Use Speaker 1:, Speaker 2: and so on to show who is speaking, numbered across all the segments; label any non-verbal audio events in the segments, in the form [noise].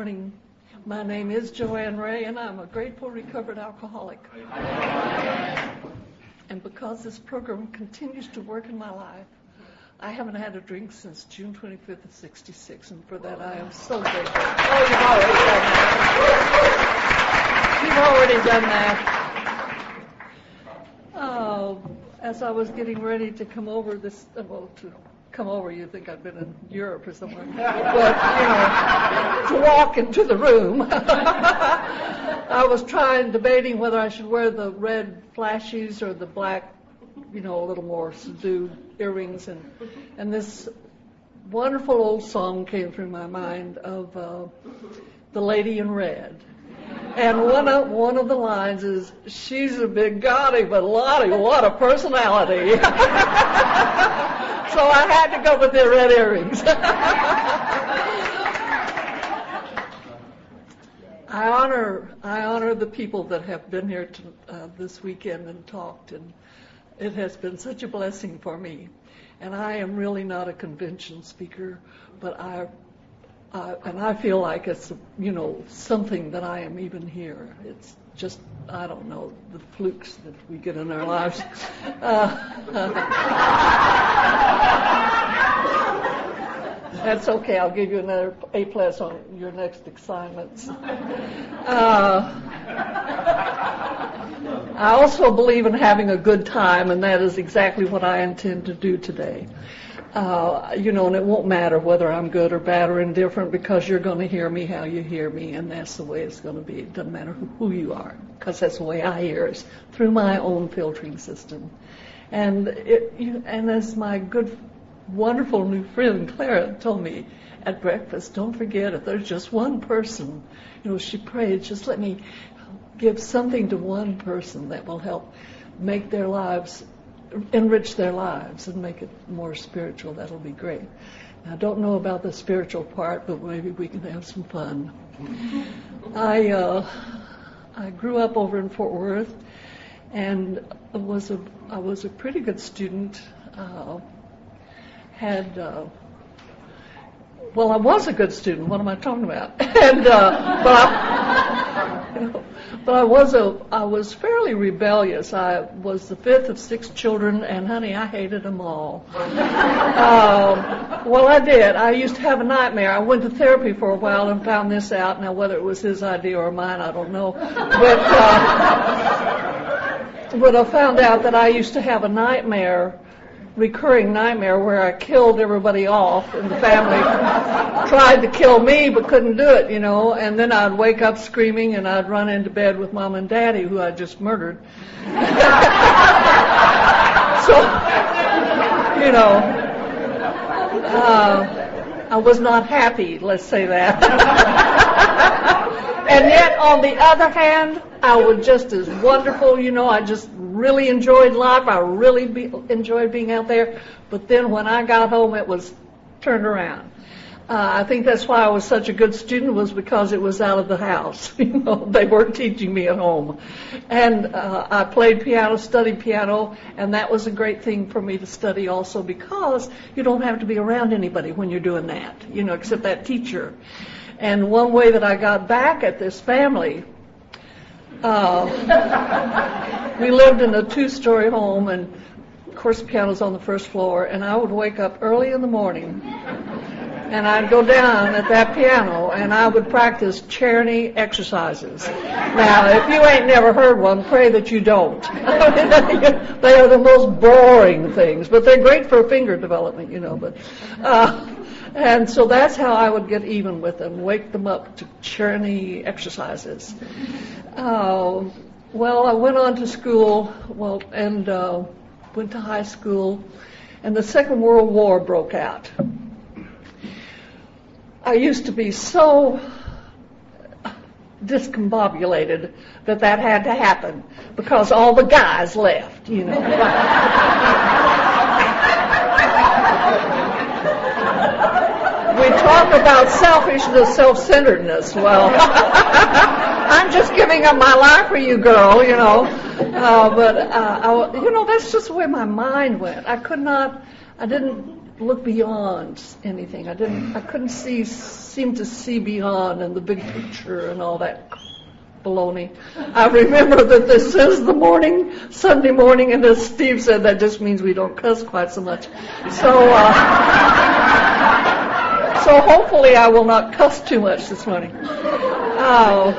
Speaker 1: morning. My name is Joanne Ray, and I'm a grateful recovered alcoholic. And because this program continues to work in my life, I haven't had a drink since June 25th of 66, and for that I am so grateful. Oh, you've already done that. You've already done that. Oh, as I was getting ready to come over this, well, to come over, you think I'd been in Europe or somewhere. [laughs] But, you know, to walk into the room, [laughs] I was trying, debating whether I should wear the red flashies or the black, you know, a little more subdued earrings. And, and this wonderful old song came through my mind of uh, The Lady in Red. And one of, one of the lines is, she's a big gaudy, but Lottie, what a personality. [laughs] so I had to go with the red earrings. [laughs] I honor I honor the people that have been here to, uh, this weekend and talked, and it has been such a blessing for me. And I am really not a convention speaker, but I uh, and I feel like it's, you know, something that I am even here. It's just, I don't know, the flukes that we get in our lives. Uh, [laughs] that's okay. I'll give you another A plus on your next assignments. Uh, I also believe in having a good time, and that is exactly what I intend to do today uh, you know, and it won't matter whether I'm good or bad or indifferent because you're going to hear me how you hear me, and that's the way it's going to be. It doesn't matter who you are because that's the way I hear it through my own filtering system. And it, you, and as my good, wonderful new friend Clara told me at breakfast, don't forget if there's just one person, you know, she prayed, just let me give something to one person that will help make their lives enrich their lives and make it more spiritual, that'll be great. I don't know about the spiritual part, but maybe we can have some fun. I uh, I grew up over in Fort Worth, and was a I was a pretty good student. Uh, had uh, well, I was a good student. What am I talking about? [laughs] and uh, but I, [laughs] you know, but I was a I was fairly rebellious. I was the fifth of six children, and honey, I hated them all. [laughs] um, well, I did. I used to have a nightmare. I went to therapy for a while and found this out. Now, whether it was his idea or mine, I don't know. But uh, but I found out that I used to have a nightmare recurring nightmare where I killed everybody off in the family, tried to kill me but couldn't do it, you know, and then I'd wake up screaming and I'd run into bed with mom and daddy who I just murdered. [laughs] so, you know, uh, I was not happy, let's say that. [laughs] and yet, on the other hand, I was just as wonderful, you know, I just really enjoyed life. I really be, enjoyed being out there. But then when I got home, it was turned around. Uh, I think that's why I was such a good student was because it was out of the house. [laughs] you know, they weren't teaching me at home, and uh, I played piano, studied piano, and that was a great thing for me to study also because you don't have to be around anybody when you're doing that. You know, except that teacher. And one way that I got back at this family uh, we lived in a two-story home, and of course, the piano's on the first floor. And I would wake up early in the morning, and I'd go down at that piano, and I would practice Czerny exercises. Now, if you ain't never heard one, pray that you don't. [laughs] they are the most boring things, but they're great for finger development, you know. But. Uh, and so that's how I would get even with them, wake them up to Czerny exercises. Uh, well, I went on to school, well, and uh, went to high school, and the Second World War broke out. I used to be so discombobulated that that had to happen because all the guys left, you know. [laughs] talk about selfishness, self-centeredness. Well, [laughs] I'm just giving up my life for you, girl. You know, uh, but uh, I, you know that's just way my mind went. I could not. I didn't. look beyond anything. I didn't. I couldn't see, seem to see beyond and the big picture and all that baloney. I remember that this is the morning, Sunday morning, and as Steve said, that just means we don't cuss quite so much. So, uh, [laughs] so hopefully I will not cuss too much this morning. Oh.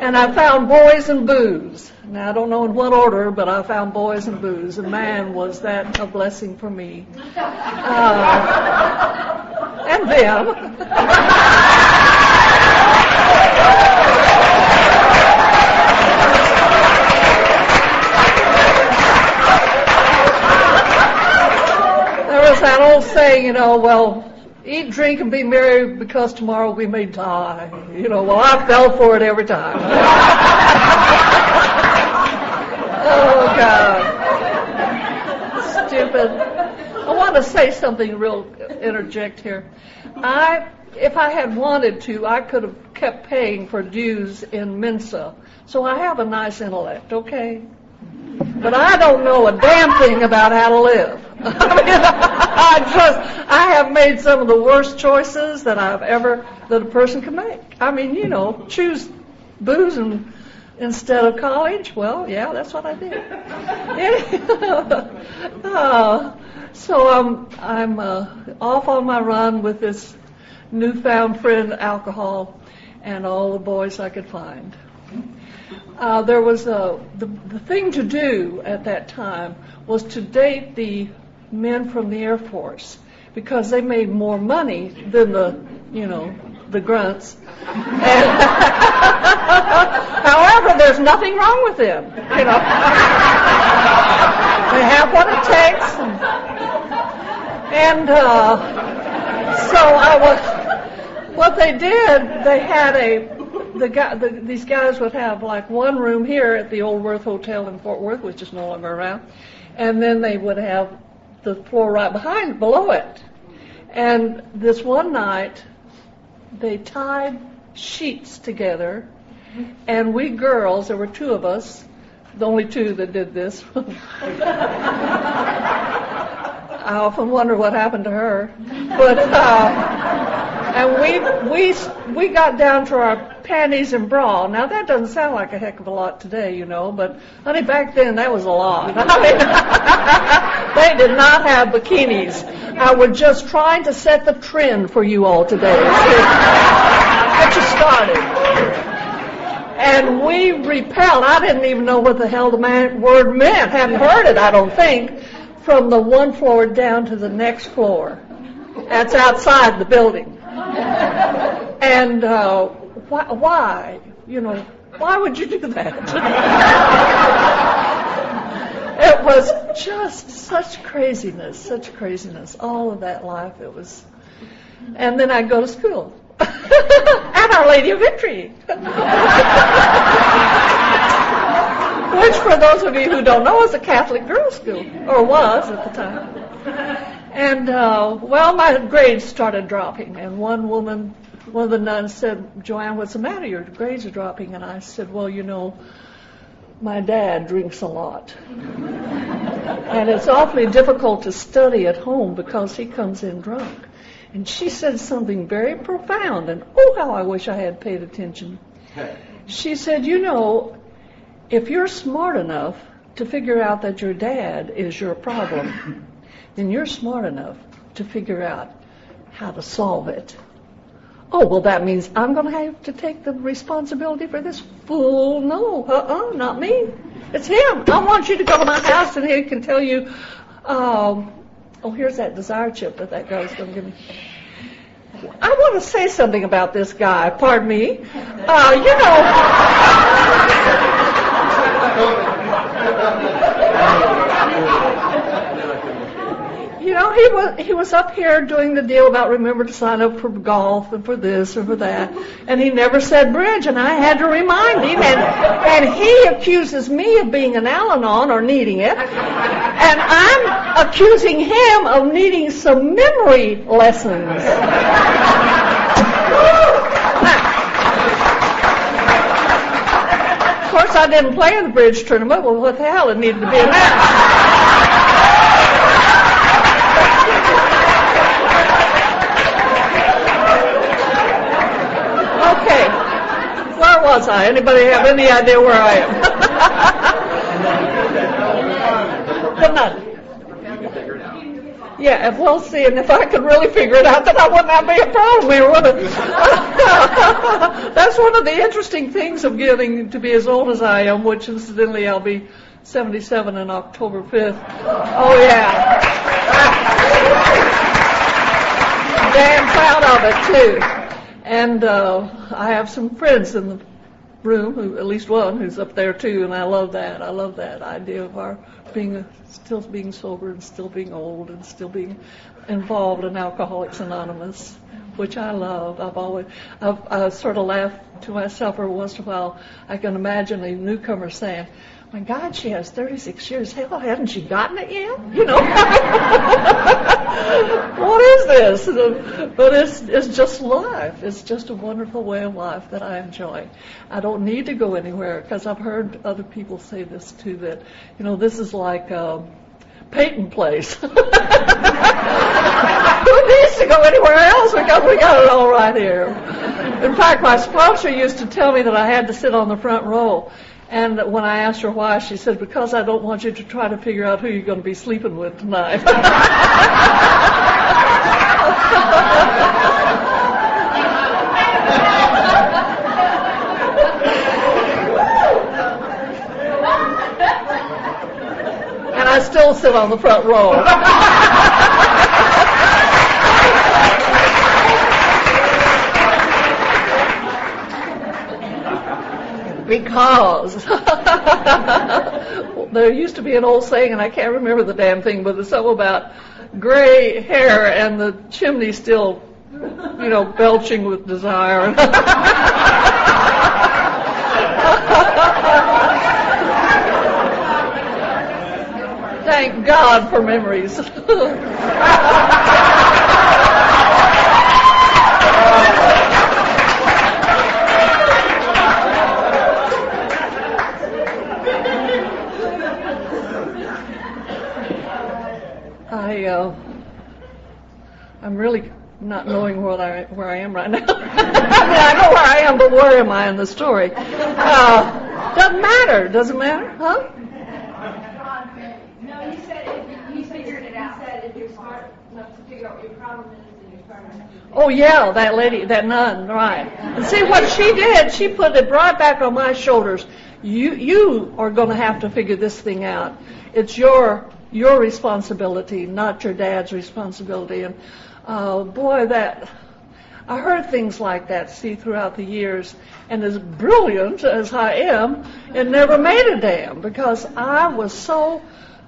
Speaker 1: And I found boys and booze. Now I don't know in what order, but I found boys and booze, and man, was that a blessing for me. Uh, and them. [laughs] old saying, you know, well, eat, drink, and be merry because tomorrow we may die. You know, well, I fell for it every time. [laughs] oh, God. Stupid. I want to say something real, interject here. I, if I had wanted to, I could have kept paying for dues in Mensa. So I have a nice intellect, okay? But I don't know a damn thing about how to live. I mean, [laughs] I have made some of the worst choices that I've ever, that a person can make. I mean, you know, choose booze and, instead of college. Well, yeah, that's what I did. [laughs] uh, so I'm, I'm uh, off on my run with this newfound friend, alcohol, and all the boys I could find. Uh, there was a, the, the thing to do at that time was to date the men from the Air Force because they made more money than the, you know, the grunts. [laughs] However, there's nothing wrong with them. You know, they have what it takes. And, and uh, so I was. What they did, they had a the guy, the, these guys would have like one room here at the Old Worth Hotel in Fort Worth, which is no longer around, and then they would have the floor right behind, below it. And this one night, they tied sheets together, and we girls, there were two of us, the only two that did this. [laughs] [laughs] I often wonder what happened to her, but uh, and we we we got down to our panties and bra. Now that doesn't sound like a heck of a lot today, you know, but honey, back then that was a lot. [laughs] I mean, [laughs] they did not have bikinis. I was just trying to set the trend for you all today. [laughs] Get you started. And we repelled. I didn't even know what the hell the man, word meant. Hadn't heard it, I don't think from the one floor down to the next floor. That's outside the building. And uh, why, why? You know, why would you do that? [laughs] it was just such craziness, such craziness. All of that life, it was. And then I'd go to school. [laughs] At Our Lady of Victory. [laughs] Which, for those of you who don't know, is a Catholic girls' school, or was at the time. And, uh, well, my grades started dropping, and one woman, one of the nuns said, Joanne, what's the matter? Your grades are dropping. And I said, well, you know, my dad drinks a lot. [laughs] and it's awfully difficult to study at home because he comes in drunk. And she said something very profound, and oh, how I wish I had paid attention. She said, you know, if you're smart enough to figure out that your dad is your problem, then you're smart enough to figure out how to solve it. Oh, well, that means I'm going to have to take the responsibility for this fool. No, uh-uh, not me. It's him. I want you to go to my house and he can tell you, um, oh, here's that desire chip that that guy's going to give me. I want to say something about this guy. Pardon me. Uh, you know. He was up here doing the deal about remember to sign up for golf and for this or for that, and he never said bridge, and I had to remind him, and and he accuses me of being an Al-Anon or needing it, and I'm accusing him of needing some memory lessons. Of course, I didn't play in the bridge tournament. Well, what the hell? It needed to be announced. I? Anybody have any idea where I am? but not. Yeah, if we'll see, and if I could really figure it out, then I would not be a problem here, would? [laughs] That's one of the interesting things of getting to be as old as I am, which incidentally I'll be 77 on October 5th. Oh yeah. Damn proud of it too. And uh, I have some friends in the room, who, at least one who's up there too, and I love that. I love that idea of our being still being sober and still being old and still being involved in Alcoholics Anonymous, which I love. I've always, I've, I sort of laugh to myself every once in a while. I can imagine a newcomer saying, my God, she has 36 years. Hell, hadn't she gotten it yet? You know? [laughs] what is this? But it's, it's just life. It's just a wonderful way of life that I enjoy. I don't need to go anywhere because I've heard other people say this too that, you know, this is like, um, Peyton Place. [laughs] Who needs to go anywhere else because we got it all right here? In fact, my sponsor used to tell me that I had to sit on the front row. And when I asked her why, she said, because I don't want you to try to figure out who you're going to be sleeping with tonight. [laughs] and I still sit on the front row. [laughs] because [laughs] there used to be an old saying, and I can't remember the damn thing, but it's something about gray hair and the chimney still, you know, belching with desire. [laughs] Thank God for memories. [laughs] I, uh, I'm really not knowing where I where I am right now. [laughs] [laughs] I mean, I know where I am, but where am I in the story? Uh, doesn't matter. Doesn't matter, huh?
Speaker 2: No, you said if you figured it out. Said if you're smart enough to figure out what your problem is, then you're smart enough.
Speaker 1: Oh yeah, that lady, that nun, right? And see what she did? She put it right back on my shoulders. You you are going to have to figure this thing out. It's your your responsibility, not your dad's responsibility. And uh, boy, that I heard things like that, see, throughout the years. And as brilliant as I am, it never made a damn because I was so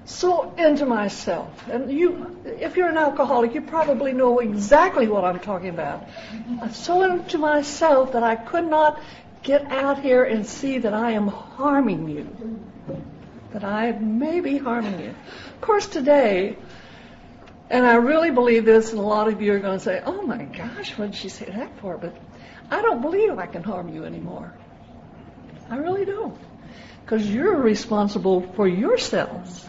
Speaker 1: so into myself. And you, if you're an alcoholic, you probably know exactly what I'm talking about. I'm so into myself that I could not get out here and see that I am harming you. That I may be harming you. Of course, today, and I really believe this, and a lot of you are going to say, oh my gosh, what did she say that for? But I don't believe I can harm you anymore. I really don't. Because you're responsible for yourselves.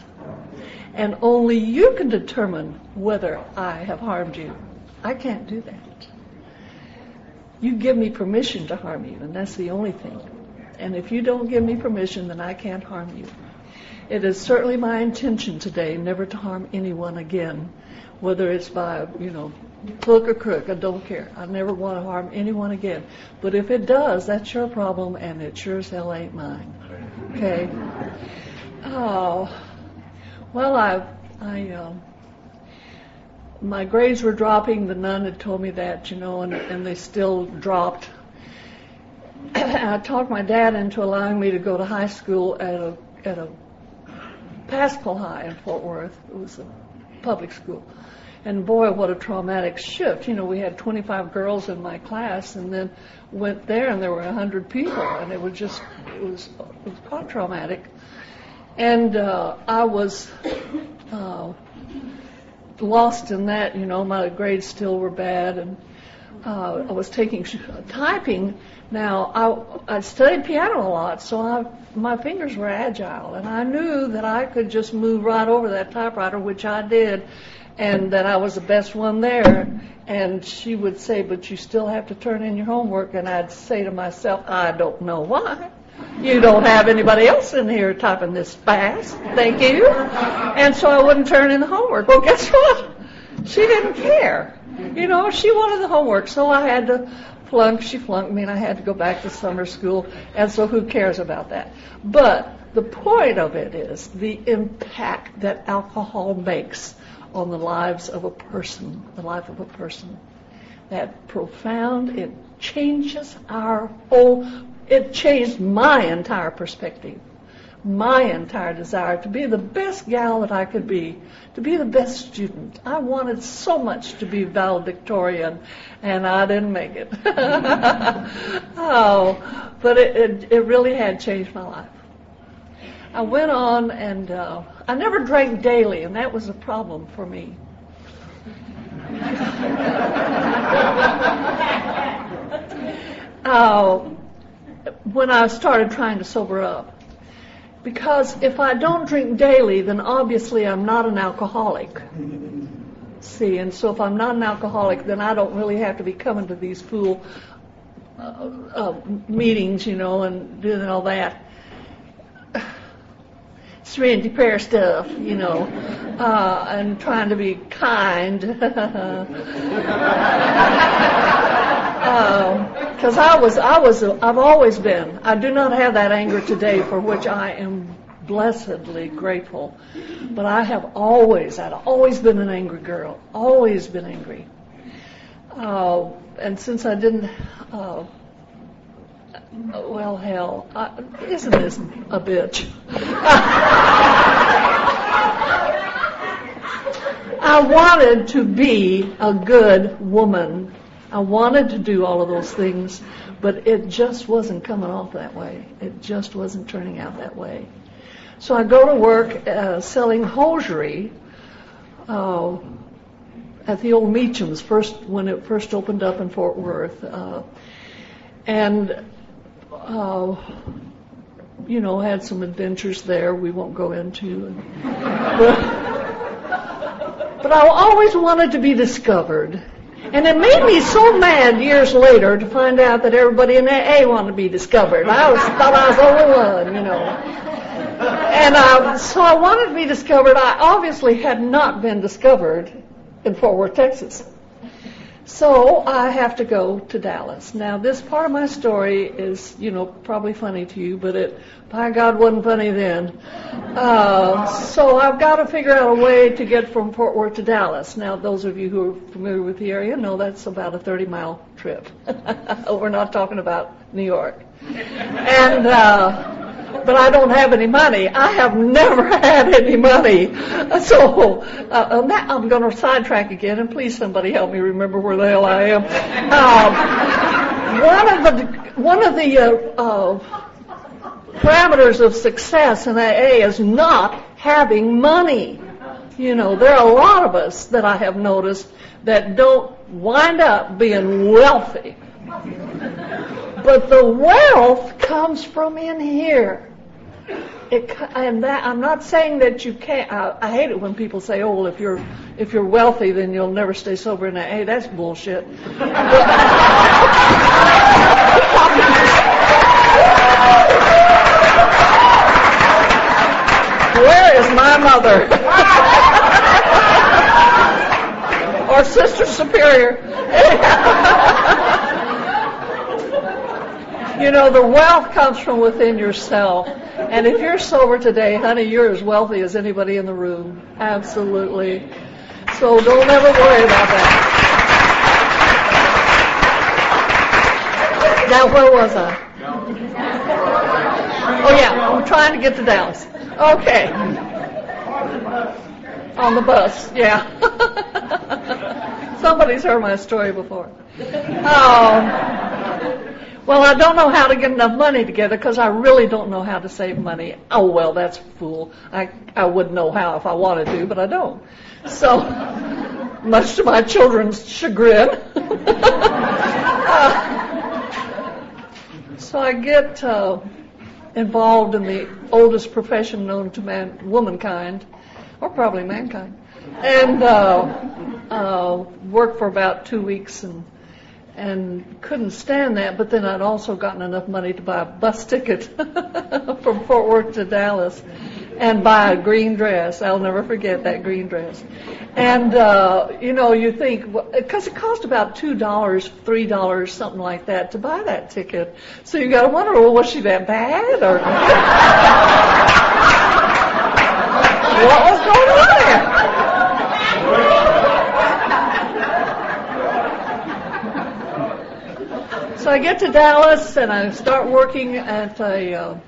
Speaker 1: And only you can determine whether I have harmed you. I can't do that. You give me permission to harm you, and that's the only thing. And if you don't give me permission, then I can't harm you. It is certainly my intention today never to harm anyone again, whether it's by, you know, hook or crook, I don't care. I never want to harm anyone again. But if it does, that's your problem, and it sure as hell ain't mine. Okay? Oh, well, I, I, um, my grades were dropping. The nun had told me that, you know, and, and they still dropped. [clears throat] I talked my dad into allowing me to go to high school at a at a Paschal High in Fort Worth. It was a public school. And boy, what a traumatic shift. You know, we had 25 girls in my class and then went there and there were 100 people and it was just, it was, it was quite traumatic. And, uh, I was, uh, lost in that, you know, my grades still were bad and, Uh, I was taking typing. Now, I, I studied piano a lot, so I, my fingers were agile, and I knew that I could just move right over that typewriter, which I did, and that I was the best one there. And she would say, but you still have to turn in your homework. And I'd say to myself, I don't know why. You don't have anybody else in here typing this fast. Thank you. And so I wouldn't turn in the homework. Well, guess what? She didn't care. You know, she wanted the homework. So I had to flunk. She flunked me and I had to go back to summer school. And so who cares about that? But the point of it is the impact that alcohol makes on the lives of a person, the life of a person. That profound, it changes our whole, it changed my entire perspective, my entire desire to be the best gal that I could be, to be the best student. I wanted so much to be valedictorian, and I didn't make it. [laughs] oh, but it, it, it really had changed my life. I went on and uh, I never drank daily, and that was a problem for me. uh, [laughs] when I started trying to sober up. Because if I don't drink daily, then obviously I'm not an alcoholic. See, and so if I'm not an alcoholic, then I don't really have to be coming to these fool uh, uh, meetings, you know, and doing all that serenity prayer stuff, you know, uh, and trying to be kind. [laughs] Because I was, I was, I've always been. I do not have that anger today, for which I am blessedly grateful. But I have always, I've always been an angry girl, always been angry. Uh, and since I didn't uh, well, hell, uh, isn't this a bitch? [laughs] I wanted to be a good woman. I wanted to do all of those things, but it just wasn't coming off that way. It just wasn't turning out that way. So I go to work uh, selling hosiery uh, at the old Meacham's first when it first opened up in Fort Worth, uh, and uh, you know, had some adventures there we won't go into. [laughs] But, but I always wanted to be discovered. And it made me so mad years later to find out that everybody in AA wanted to be discovered. I was, thought I was the only one, you know. And uh, so I wanted to be discovered. I obviously had not been discovered in Fort Worth, Texas. So I have to go to Dallas. Now, this part of my story is, you know, probably funny to you, but it, by God, wasn't funny then. Uh, so I've got to figure out a way to get from Fort Worth to Dallas. Now, those of you who are familiar with the area know that's about a 30-mile trip. [laughs] We're not talking about New York. And uh, but I don't have any money. I have never [laughs] had any money. So uh, I'm going to sidetrack again, and please somebody help me remember where the hell I am. Um, one of the one of the uh, uh, parameters of success in AA is not having money. You know, there are a lot of us that I have noticed that don't wind up being wealthy. But the wealth comes from in here. It, and that, I'm not saying that you can't. I, I hate it when people say, "Oh, well, if you're if you're wealthy, then you'll never stay sober." And hey, that's bullshit. [laughs] Where is my mother? [laughs] or Sister Superior? [laughs] you know, the wealth comes from within yourself. And if you're sober today, honey, you're as wealthy as anybody in the room. Absolutely. So don't ever worry about that. Now, where was I? Oh, yeah, I'm trying to get to Dallas. Okay. On the bus, On the bus, yeah. [laughs] Somebody's heard my story before. Oh. Well, I don't know how to get enough money together because I really don't know how to save money. Oh, well, that's fool. I, I would know how if I wanted to, but I don't. So, [laughs] much to my children's chagrin. [laughs] uh, so I get uh, involved in the oldest profession known to man, womankind, or probably mankind. And uh, uh, work for about two weeks and and couldn't stand that. But then I'd also gotten enough money to buy a bus ticket [laughs] from Fort Worth to Dallas and buy a green dress. I'll never forget that green dress. And uh, you know, you think because it cost about two dollars, three dollars, something like that to buy that ticket. So you got to wonder, well, was she that bad or [laughs] what was going on there? So I get to Dallas and I start working at a uh,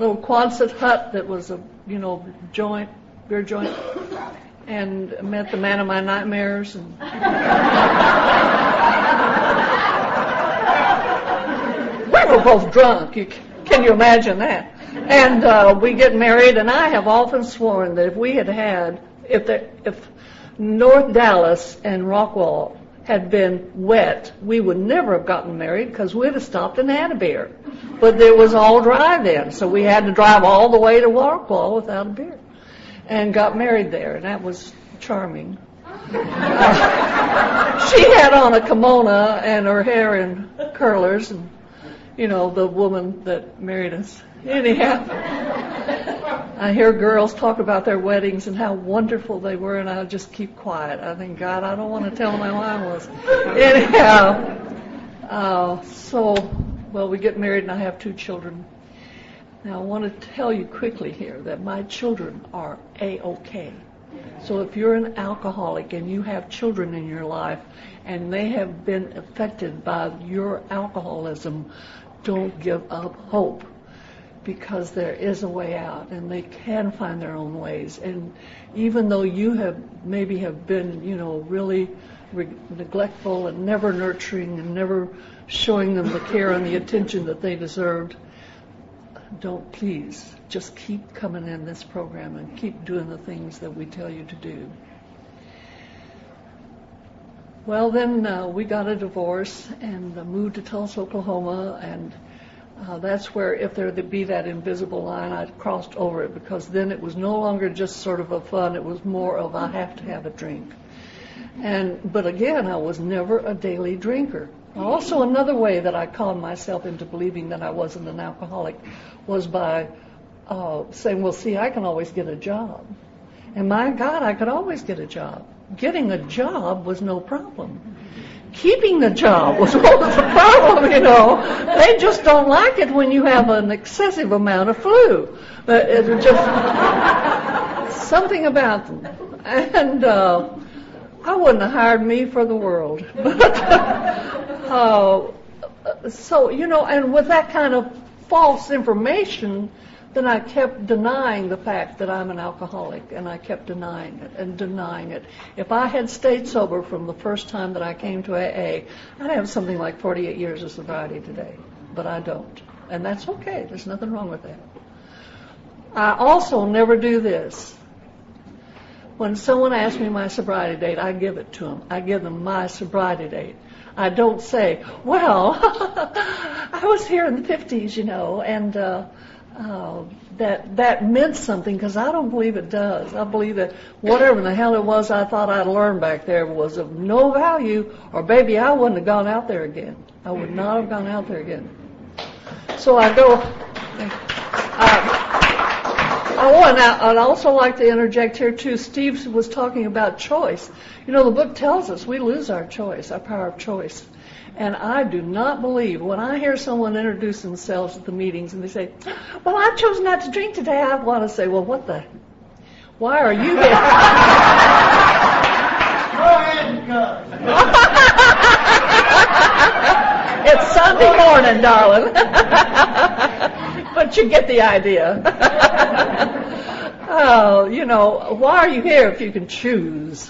Speaker 1: little Quonset hut that was a you know joint beer joint and met the man of my nightmares and [laughs] we were both drunk you, can you imagine that? And uh, we get married and i have often sworn that if we had had if the, if north dallas and rockwall had been wet, we would never have gotten married because we'd have stopped and had a beer. But it was all dry then, so we had to drive all the way to Rockwall without a beer and got married there, and that was charming. [laughs] She had on a kimono and her hair in curlers, and you know the woman that married us. Anyhow, I hear girls talk about their weddings and how wonderful they were, and I just keep quiet. I think, God, I don't want to tell them how mine was. Anyhow, uh, so well, we get married, and I have two children. Now, I want to tell you quickly here that my children are A-OK. So if you're an alcoholic and you have children in your life and they have been affected by your alcoholism, don't give up hope because there is a way out and they can find their own ways. And even though you have maybe have been, you know, really re- neglectful and never nurturing and never showing them the care and the attention that they deserved, don't please just keep coming in this program and keep doing the things that we tell you to do. Well, then uh, we got a divorce and uh, moved to Tulsa, Oklahoma, and uh, that's where, if there would be that invisible line, I'd crossed over it because then it was no longer just sort of a fun; it was more of I have to have a drink. And but again, I was never a daily drinker. Also, another way that I conned myself into believing that I wasn't an alcoholic was by uh, saying, well, see, I can always get a job. And my God, I could always get a job. Getting a job was no problem. Keeping the job was [laughs] what was the problem, you know. They just don't like it when you have an excessive amount of flu. But it was just [laughs] something about them. And uh, I wouldn't have hired me for the world. [laughs] But uh, so you know, and with that kind of false information, then I kept denying the fact that I'm an alcoholic, and I kept denying it and denying it. If I had stayed sober from the first time that I came to AA, I'd have something like 48 years of sobriety today, but I don't, and that's okay. There's nothing wrong with that. I also never do this. When someone asks me my sobriety date, I give it to them. I give them my sobriety date. I don't say, well, [laughs] I was here in the 50s, you know, and uh, uh, that that meant something because I don't believe it does. I believe that whatever the hell it was I thought I'd learned back there was of no value, or baby, I wouldn't have gone out there again. I would not have gone out there again. So I go. Uh, Oh, and I, I'd also like to interject here too. Steve was talking about choice. You know, the book tells us we lose our choice, our power of choice. And I do not believe when I hear someone introduce themselves at the meetings and they say, "Well, I chose not to drink today," I want to say, "Well, what the? Why are you here?" [laughs]
Speaker 3: Go ahead [laughs]
Speaker 1: it's Sunday morning, darling. [laughs] but you get the idea. oh, you know, why are you here if you can choose?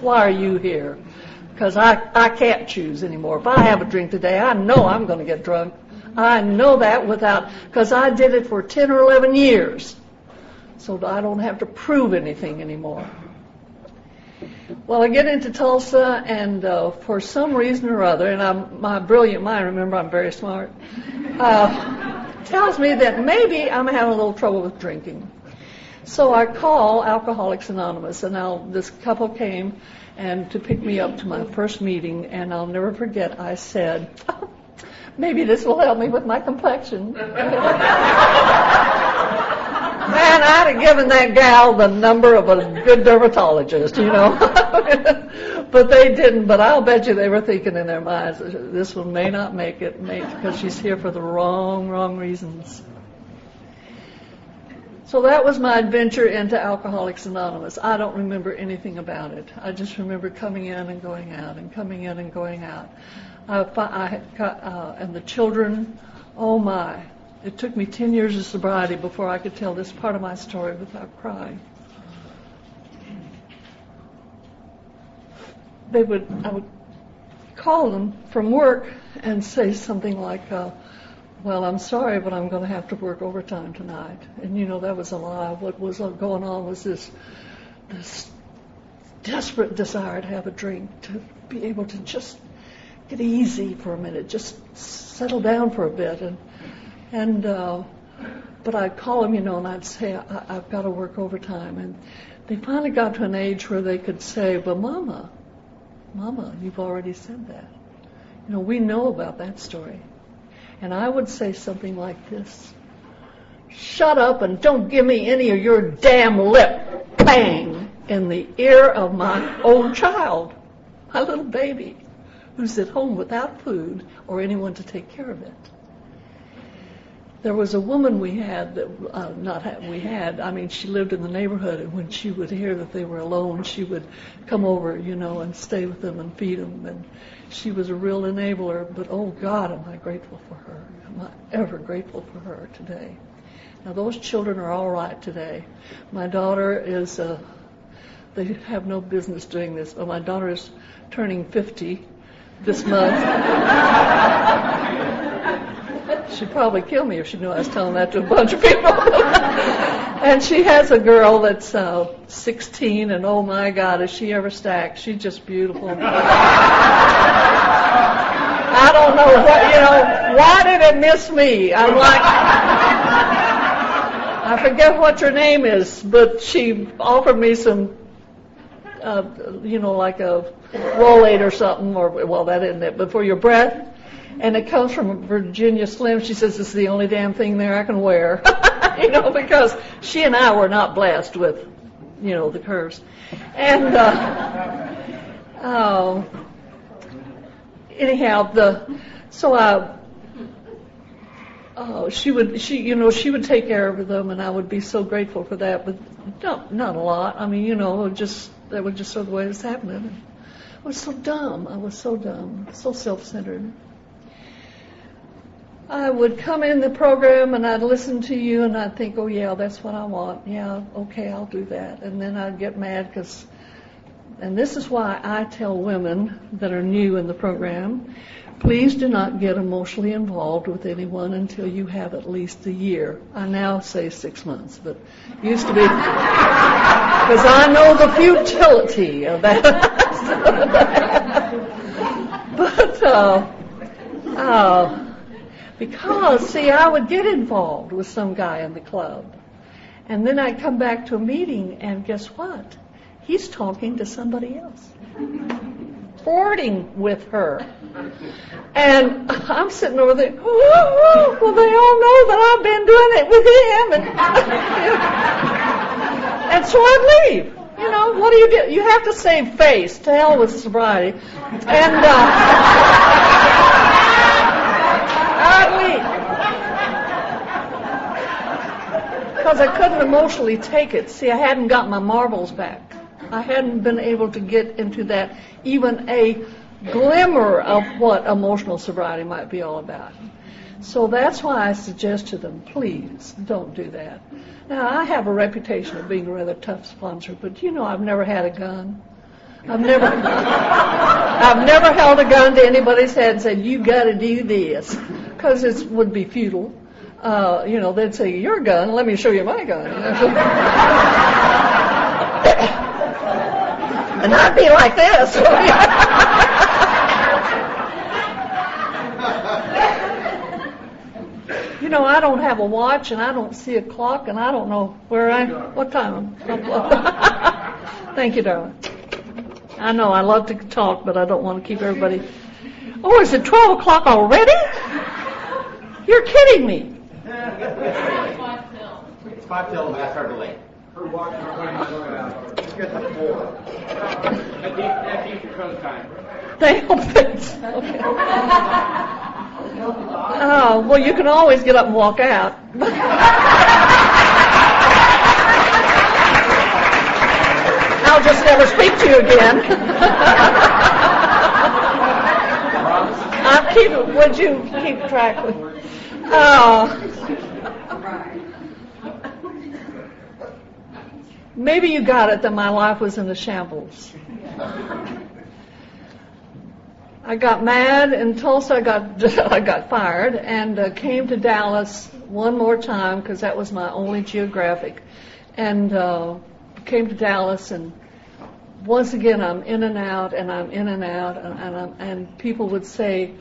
Speaker 1: Why are you here? Because I, I can't choose anymore. If I have a drink today, I know I'm going to get drunk. I know that without, because I did it for 10 or 11 years. So I don't have to prove anything anymore. Well, I get into Tulsa, and uh, for some reason or other, and I'm, my brilliant mind, remember I'm very smart, uh, tells me that maybe I'm having a little trouble with drinking. So I call Alcoholics Anonymous, and I'll, this couple came and to pick me up to my first meeting, and I'll never forget. I said, [laughs] "Maybe this will help me with my complexion." [laughs] Man, I'd have given that gal the number of a good dermatologist, you know. [laughs] but they didn't. But I'll bet you they were thinking in their minds, this one may not make it, because she's here for the wrong, wrong reasons. So that was my adventure into Alcoholics Anonymous. I don't remember anything about it. I just remember coming in and going out and coming in and going out. I, uh, and the children, oh my, it took me 10 years of sobriety before I could tell this part of my story without crying. They would, I would call them from work and say something like, uh, well, I'm sorry, but I'm going to have to work overtime tonight. And you know, that was a lie. What was going on was this, this desperate desire to have a drink, to be able to just get easy for a minute, just settle down for a bit. And and uh, but I'd call them, you know, and I'd say I, I've got to work overtime. And they finally got to an age where they could say, "But Mama, Mama, you've already said that. You know, we know about that story." And I would say something like this: "Shut up and don't give me any of your damn lip." Bang in the ear of my own child, my little baby, who's at home without food or anyone to take care of it there was a woman we had that uh, not we had. I mean, she lived in the neighborhood, and when she would hear that they were alone, she would come over, you know, and stay with them and feed them. And she was a real enabler. But oh God, am I grateful for her? Am I ever grateful for her today? Now those children are all right today. My daughter is. Uh, they have no business doing this, but my daughter is turning 50 this month. [laughs] She'd probably kill me if she knew I was telling that to a bunch of people. [laughs] and she has a girl that's uh, 16, and oh my God, is she ever stacked? She's just beautiful. [laughs] I don't know what, you know, why did it miss me? I'm like, I forget what her name is, but she offered me some, uh, you know, like a Rolaids or something, or, well, that isn't it, but for your breath and it comes from Virginia Slim. She says it's the only damn thing there I can wear, [laughs] you know, because she and I were not blessed with, you know, the curves. And uh, oh, anyhow, the so I. Oh, she would, she, you know, she would take care of them, and I would be so grateful for that. But not, not a lot. I mean, you know, just that was just sort of the way it was happening. I was so dumb. I was so dumb, so self-centered. I would come in the program and I'd listen to you and I'd think, oh yeah, that's what I want. Yeah, okay, I'll do that. And then I'd get mad because, and this is why I tell women that are new in the program, please do not get emotionally involved with anyone until you have at least a year. I now say six months, but used to be, because I know the futility of that. [laughs] but, uh, uh, because, see, I would get involved with some guy in the club. And then I'd come back to a meeting, and guess what? He's talking to somebody else. Flirting with her. And I'm sitting over there, oh, well, they all know that I've been doing it with him. And, [laughs] and so I'd leave. You know, what do you do? You have to save face. To hell with sobriety. And, uh, [laughs] Because I couldn't emotionally take it. See, I hadn't got my marbles back. I hadn't been able to get into that, even a glimmer of what emotional sobriety might be all about. So that's why I suggest to them, please don't do that. Now, I have a reputation of being a rather tough sponsor, but you know I've never had a gun. I've never, [laughs] I've never held a gun to anybody's head and said, you gotta do this. Because it would be futile uh, you know, they'd say, your gun, let me show you my gun. [laughs] and I'd be like this. [laughs] you know, I don't have a watch and I don't see a clock and I don't know where I, what time I'm. [laughs] Thank you, darling. I know I love to talk, but I don't want to keep everybody. Oh, is it 12 o'clock already? You're kidding me.
Speaker 4: It's five till, that's our delay.
Speaker 3: Her watch is running out. Let's get the four.
Speaker 4: That keeps your time.
Speaker 1: They don't think so. Oh, well, you can always get up and walk out. I'll just never speak to you again. I'll keep, would you keep track with? Oh. Maybe you got it that my life was in the shambles. I got mad in Tulsa. I got [laughs] I got fired and uh, came to Dallas one more time because that was my only geographic, and uh, came to Dallas and once again I'm in and out and I'm in and out and and, and people would say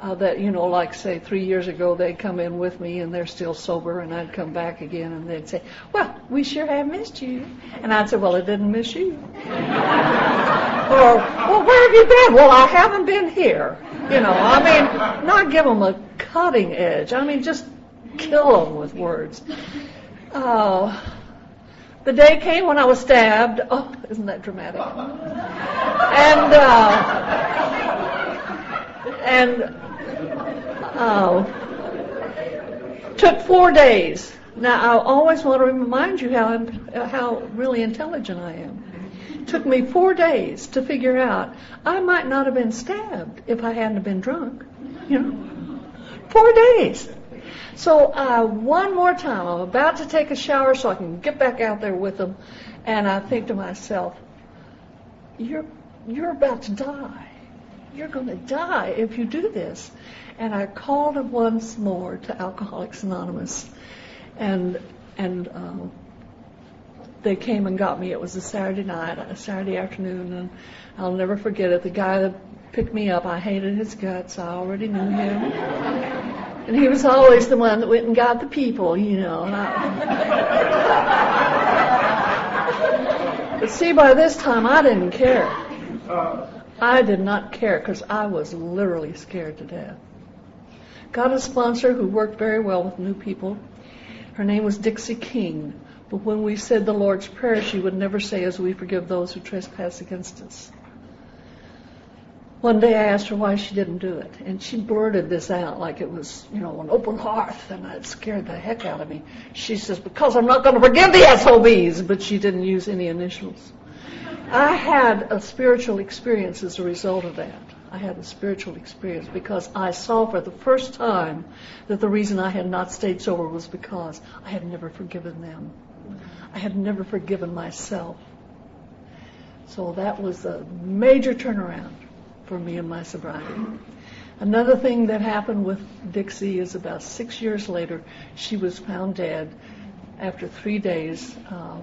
Speaker 1: uh, that you know like say three years ago they'd come in with me and they're still sober and I'd come back again and they'd say well we sure have missed you. And I'd say well it didn't miss you. [laughs] Or well where have you been? Well I haven't been here. You know I mean not give them a cutting edge. I mean just kill them with words. Oh the day came when I was stabbed. Oh, isn't that dramatic? And uh, and oh, took four days. Now I always want to remind you how how really intelligent I am. Took me four days to figure out I might not have been stabbed if I hadn't been drunk. You know, four days. So uh, one more time, I'm about to take a shower so I can get back out there with them, and I think to myself, "You're you're about to die. You're going to die if you do this." And I called once more to Alcoholics Anonymous, and and um, they came and got me. It was a Saturday night, a Saturday afternoon, and I'll never forget it. The guy that picked me up, I hated his guts. I already knew him. And he was always the one that went and got the people, you know. I, but see, by this time, I didn't care. I did not care because I was literally scared to death. Got a sponsor who worked very well with new people. Her name was Dixie King. But when we said the Lord's Prayer, she would never say, as we forgive those who trespass against us. One day I asked her why she didn't do it, and she blurted this out like it was, you know, an open hearth, and it scared the heck out of me. She says, because I'm not going to forgive the SOBs, but she didn't use any initials. I had a spiritual experience as a result of that. I had a spiritual experience because I saw for the first time that the reason I had not stayed sober was because I had never forgiven them. I had never forgiven myself. So that was a major turnaround for me in my sobriety. Another thing that happened with Dixie is about six years later, she was found dead after three days uh,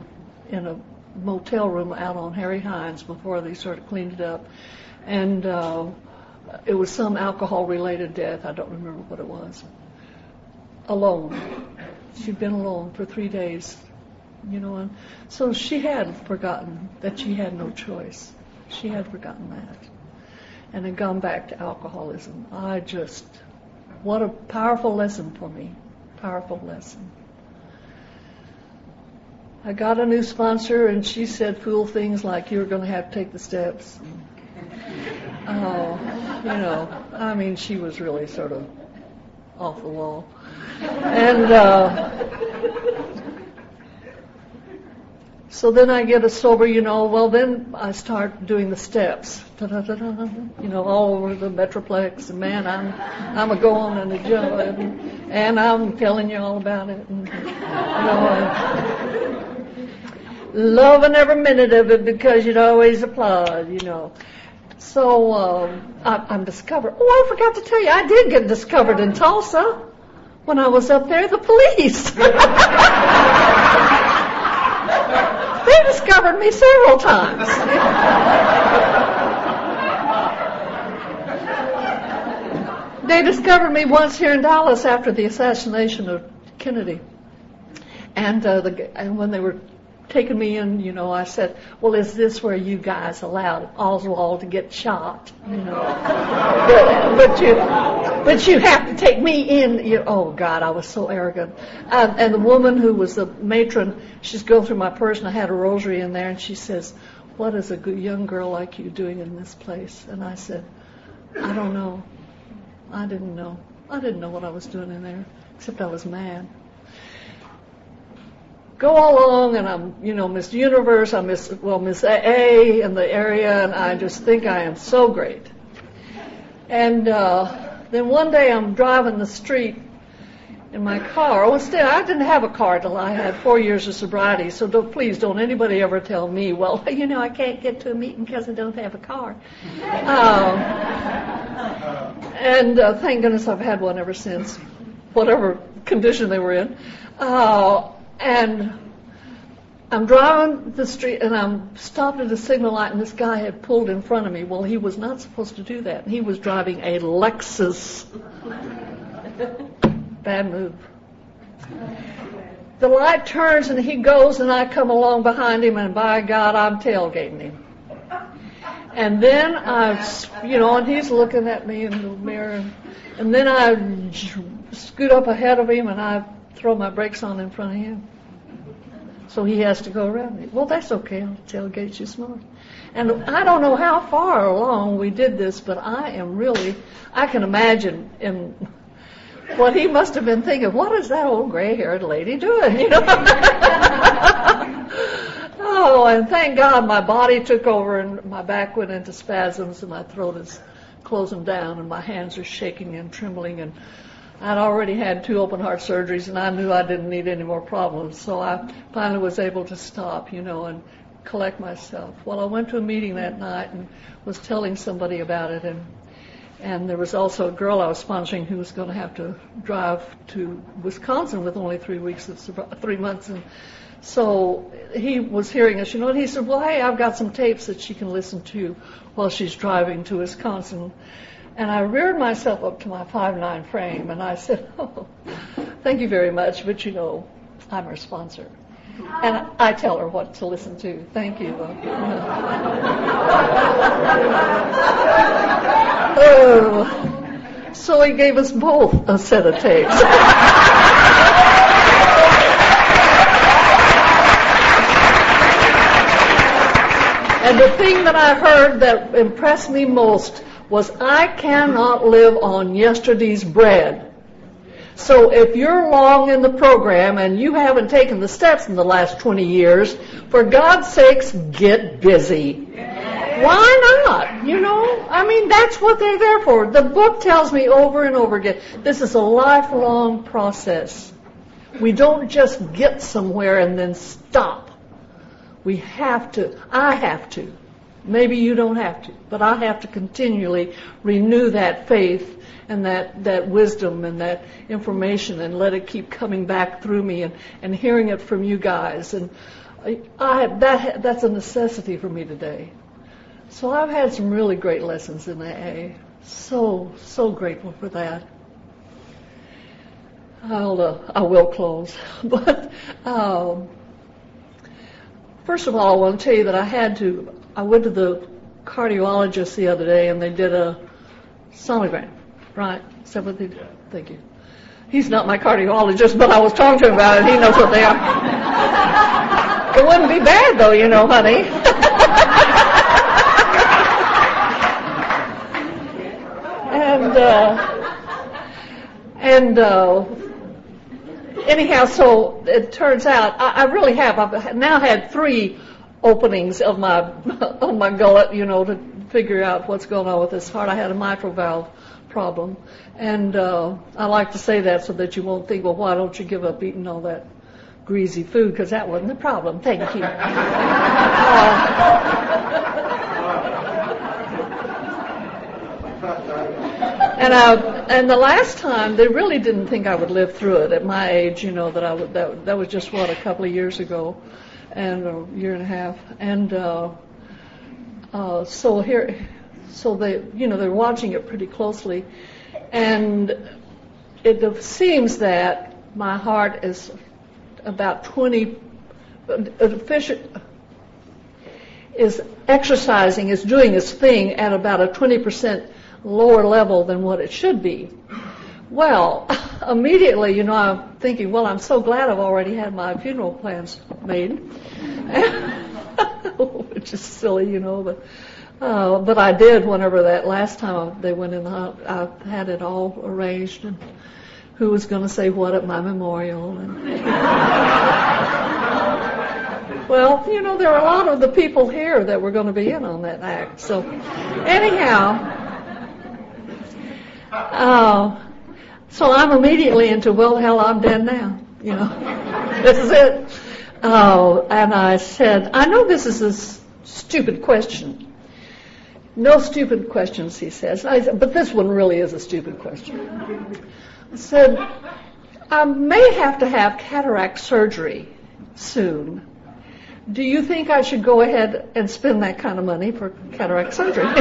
Speaker 1: in a motel room out on Harry Hines before they sort of cleaned it up. And uh, it was some alcohol related death. I don't remember what it was. Alone. She'd been alone for three days, you know, and so she had forgotten that she had no choice. She had forgotten that and had gone back to alcoholism. I just, what a powerful lesson for me. Powerful lesson. I got a new sponsor and she said fool things like you're going to have to take the steps. Oh, you know, I mean, she was really sort of off the wall. And, uh, so then I get a sober, you know, well then I start doing the steps. You know, all over the Metroplex and man, I'm, I'm a going and a jumping and I'm telling you all about it. And, you know, loving every minute of it because you'd always applaud, you know. So um, I, I'm discovered. Oh, I forgot to tell you, I did get discovered in Tulsa when I was up there. The police. [laughs] they discovered me several times. they discovered me once here in Dallas after the assassination of Kennedy. And, uh, the, and when they were taking me in, you know, I said, well, is this where you guys allowed Oswald to get shot? You know, [laughs] but, but you, but you have to take me in. You, oh God, I was so arrogant. Um, and the woman who was the matron, she's going through my purse and I had a rosary in there and she says, what is a good young girl like you doing in this place? And I said, I don't know. I didn't know. I didn't know what I was doing in there, except I was mad go all along and I'm, you know, Miss Universe, I'm Miss, well, Miss A in the area, and I just think I am so great. And uh, then one day I'm driving the street in my car. Oh, instead, I didn't have a car till I had four years of sobriety, so don't, please don't anybody ever tell me, well, [laughs] you know, I can't get to a meeting because I don't have a car. Um, and uh, thank goodness I've had one ever since, whatever condition they were in. Uh, and I'm driving the street and I'm stopped at a signal light and this guy had pulled in front of me. Well, he was not supposed to do that. He was driving a Lexus. Bad move. The light turns and he goes and I come along behind him and by God, I'm tailgating him. And then I, you know, and he's looking at me in the mirror. And then I scoot up ahead of him and I throw my brakes on in front of him. So he has to go around me. Well, that's okay. I'll tailgate you smart. And I don't know how far along we did this, but I am really, I can imagine in what he must have been thinking, what is that old gray-haired lady doing? You know? [laughs] oh, and thank God my body took over and my back went into spasms and my throat is closing down and my hands are shaking and trembling and I'd already had two open heart surgeries and I knew I didn't need any more problems. So I finally was able to stop, you know, and collect myself. Well, I went to a meeting that night and was telling somebody about it and and there was also a girl I was sponsoring who was going to have to drive to Wisconsin with only three weeks of three months and so he was hearing us, you know, and he said, well, hey, I've got some tapes that she can listen to while she's driving to Wisconsin. And I reared myself up to my five nine frame, and I said, [laughs] "Oh, thank you very much, but you know, I'm her sponsor." And I tell her what to listen to. Thank you. [laughs] oh, so he gave us both a set of tapes. [laughs] and the thing that I heard that impressed me most was I cannot live on yesterday's bread. So if you're long in the program and you haven't taken the steps in the last 20 years, for God's sakes, get busy. Why not? You know, I mean, that's what they're there for. The book tells me over and over again, this is a lifelong process. We don't just get somewhere and then stop. We have to, I have to Maybe you don't have to, but I have to continually renew that faith and that, that wisdom and that information and let it keep coming back through me and, and hearing it from you guys. And I, I, that, that's a necessity for me today. So I've had some really great lessons in AA. So, so grateful for that. I'll, uh, I will close. [laughs] But um, first of all, I want to tell you that I had to I went to the cardiologist the other day and they did a sonogram, right? Is that what they did? Thank you. He's not my cardiologist, but I was talking to him about it. He knows what they are. it wouldn't be bad though, you know, honey. and uh, and uh, anyhow, so it turns out I, I really have. I've now had three openings of my of my gullet, you know, to figure out what's going on with this heart. I had a mitral valve problem, and uh, I like to say that so that you won't think, well, why don't you give up eating all that greasy food? Because that wasn't the problem. Thank you. Uh, [laughs] and I, and the last time they really didn't think I would live through it at my age, you know, that I would that that was just what a couple of years ago and a year and a half. And uh, uh, so here, so they, you know, they're watching it pretty closely. And it seems that my heart is about 20, is exercising, is doing its thing at about a 20% lower level than what it should be. Well, [laughs] immediately, you know, I'm thinking, well, I'm so glad I've already had my funeral plans made, [laughs] which is silly, you know, but uh, but I did whenever that last time they went in the I had it all arranged and who was going to say what at my memorial and [laughs] well, you know, there are a lot of the people here that were going to be in on that act. So anyhow, uh, so I'm immediately into, well, hell, I'm dead now. You know, this is it. Oh, and I said, I know this is a stupid question. No stupid questions, he says. Said, but this one really is a stupid question. I said, I may have to have cataract surgery soon. Do you think I should go ahead and spend that kind of money for cataract surgery? [laughs]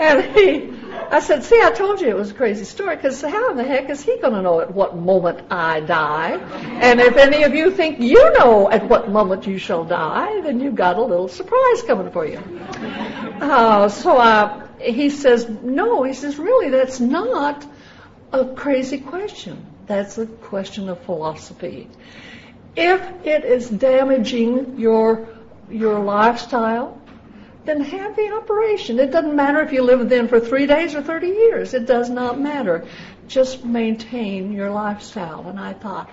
Speaker 1: and he I said, see, I told you it was a crazy story because how in the heck is he going to know at what moment I die? And if any of you think you know at what moment you shall die, then you've got a little surprise coming for you. Uh, so uh, he says, no, he says, really, that's not a crazy question. That's a question of philosophy. If it is damaging your your lifestyle, then have the operation. It doesn't matter if you live with them for three days or 30 years. It does not matter. Just maintain your lifestyle. And I thought,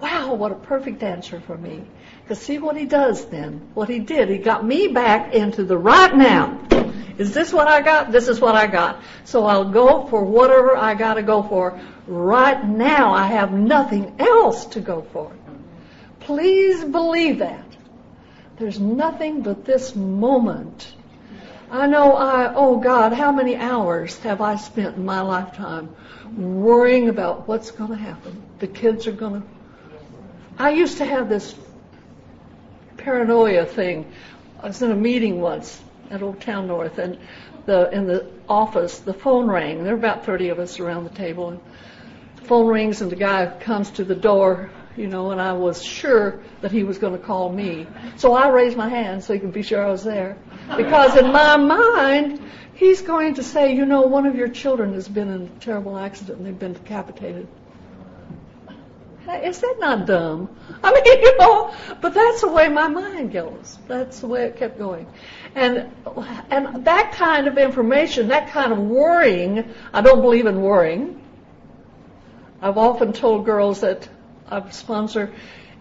Speaker 1: wow, what a perfect answer for me. Because see what he does then. What he did, he got me back into the right now. Is this what I got? This is what I got. So I'll go for whatever I got to go for. Right now, I have nothing else to go for. Please believe that. There's nothing but this moment. I know I, oh God, how many hours have I spent in my lifetime worrying about what's going to happen? The kids are going to. I used to have this paranoia thing. I was in a meeting once at Old Town North, and the in the office, the phone rang. There were about 30 of us around the table, and the phone rings, and the guy comes to the door you know, and I was sure that he was going to call me. So I raised my hand so he could be sure I was there. Because in my mind, he's going to say, you know, one of your children has been in a terrible accident and they've been decapitated. Is that not dumb? I mean, [laughs] you know, but that's the way my mind goes. That's the way it kept going. And, and that kind of information, that kind of worrying, I don't believe in worrying. I've often told girls that a sponsor,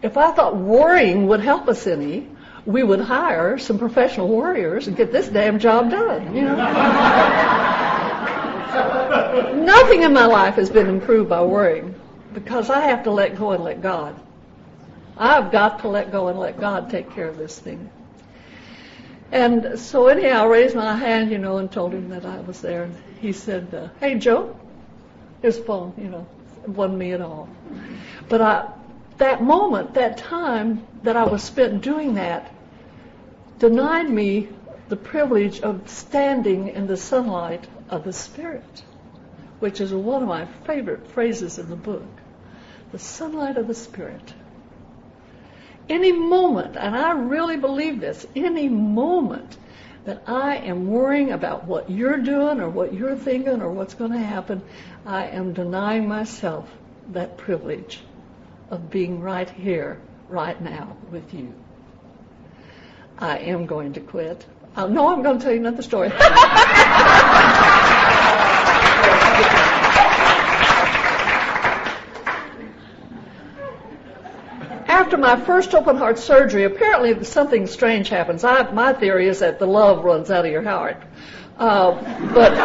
Speaker 1: if I thought worrying would help us any, we would hire some professional warriors and get this damn job done, you know. [laughs] Nothing in my life has been improved by worrying because I have to let go and let God. I've got to let go and let God take care of this thing. And so anyhow, I raised my hand, you know, and told him that I was there. And he said, uh, "Hey, Joe, his phone, you know, wasn't me at all." But I, that moment, that time that I was spent doing that, denied me the privilege of standing in the sunlight of the Spirit, which is one of my favorite phrases in the book. The sunlight of the Spirit. Any moment, and I really believe this, any moment that I am worrying about what you're doing or what you're thinking or what's going to happen, I am denying myself that privilege of being right here, right now with you. I am going to quit. Uh, no, I'm going to tell you another story. [laughs] After my first open heart surgery, apparently something strange happens. I, my theory is that the love runs out of your heart. Uh, but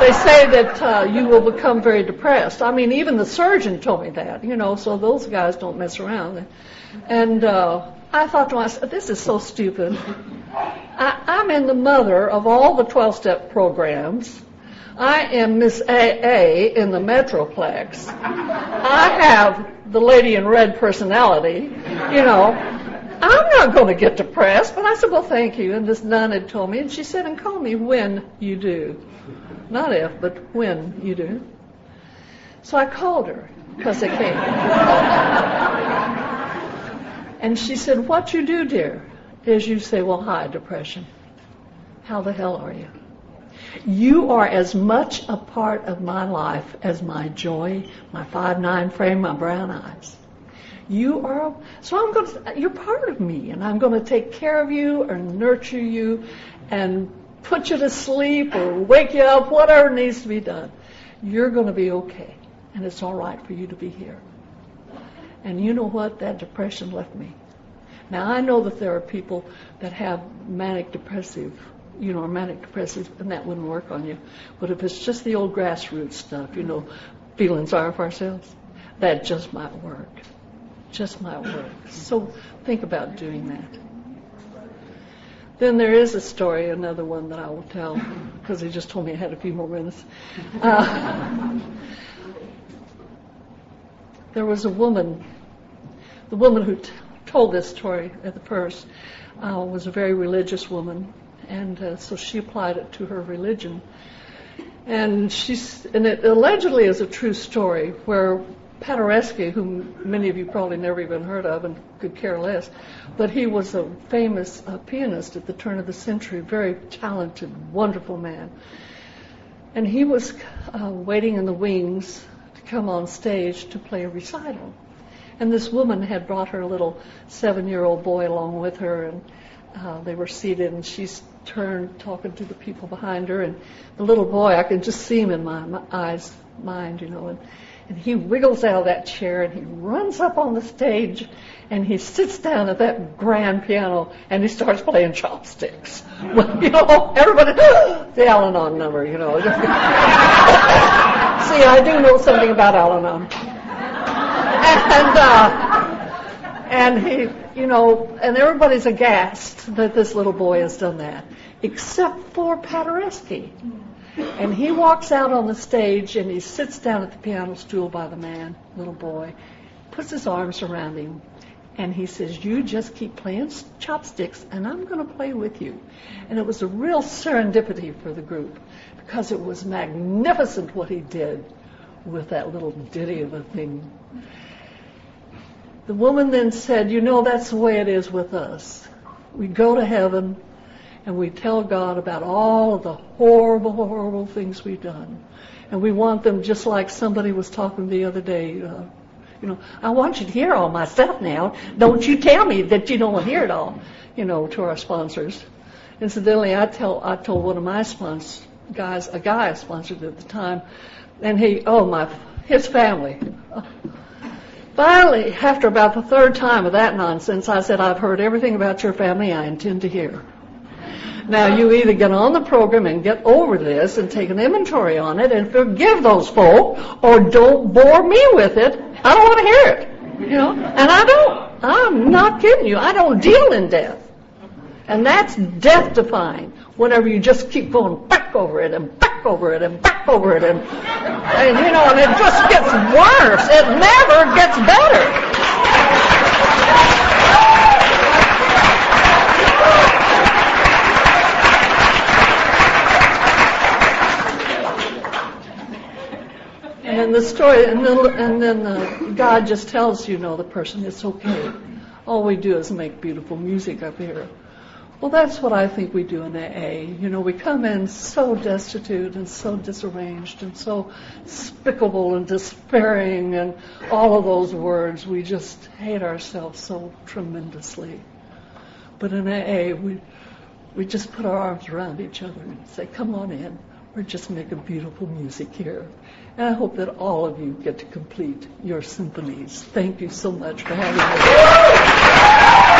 Speaker 1: they say that uh, you will become very depressed. I mean, even the surgeon told me that, you know, so those guys don't mess around. And uh, I thought to myself, this is so stupid. I, I'm in the mother of all the 12 step programs. I am Miss AA in the Metroplex. I have the lady in red personality, you know. I'm not going to get depressed. But I said, well, thank you. And this nun had told me, and she said, and call me when you do. Not if, but when you do. So I called her because it came. [laughs] and she said, What you do, dear, is you say, Well, hi, depression. How the hell are you? You are as much a part of my life as my joy, my five nine frame, my brown eyes. You are, so I'm going to, you're part of me, and I'm going to take care of you and nurture you and put you to sleep or wake you up, whatever needs to be done. You're going to be okay, and it's all right for you to be here. And you know what? That depression left me. Now I know that there are people that have manic depressive, you know, manic depressive, and that wouldn't work on you. But if it's just the old grassroots stuff, you know, feeling sorry for ourselves, that just might work. Just my work. So think about doing that. Then there is a story, another one that I will tell, because he just told me I had a few more minutes. Uh, there was a woman, the woman who t- told this story at the first uh, was a very religious woman, and uh, so she applied it to her religion. And she's, and it allegedly is a true story where Paderewski, whom many of you probably never even heard of and could care less, but he was a famous uh, pianist at the turn of the century, very talented, wonderful man. And he was uh, waiting in the wings to come on stage to play a recital. And this woman had brought her little seven-year-old boy along with her, and uh, they were seated, and she's turned talking to the people behind her, and the little boy, I can just see him in my, my eyes, mind, you know, and and he wiggles out of that chair and he runs up on the stage and he sits down at that grand piano and he starts playing chopsticks. [laughs] Well, you know, everybody, [gasps] the Al Anon number, you know. [laughs] See, I do know something about Al Anon. And, uh, and he, you know, and everybody's aghast that this little boy has done that, except for Paderewski. And he walks out on the stage and he sits down at the piano stool by the man, little boy, puts his arms around him, and he says, You just keep playing chopsticks and I'm going to play with you. And it was a real serendipity for the group because it was magnificent what he did with that little ditty of a thing. The woman then said, You know, that's the way it is with us. We go to heaven and we tell God about all of the horrible, horrible things we've done. And we want them just like somebody was talking the other day. Uh, you know, I want you to hear all my stuff now. Don't you tell me that you don't hear it all. You know, to our sponsors. Incidentally, I tell I told one of my sponsors, guys, a guy I sponsored at the time, and he, oh my, his family. Finally, after about the third time of that nonsense, I said, I've heard everything about your family I intend to hear. Now you either get on the program and get over this and take an inventory on it and forgive those folk, or don't bore me with it. I don't want to hear it. You know, and I don't. I'm not kidding you. I don't deal in death, and that's death defying. Whenever you just keep going back over it and back over it and back over it and, and you know, and it just gets worse. It never gets better. And the story, and then, and then uh, God just tells you know the person it's okay. All we do is make beautiful music up here. Well, that's what I think we do in AA. You know, we come in so destitute and so disarranged and so spickable and despairing and all of those words. We just hate ourselves so tremendously. But in AA, we we just put our arms around each other and say, "Come on in. We're just making beautiful music here." And I hope that all of you get to complete your symphonies. Thank you so much for having me.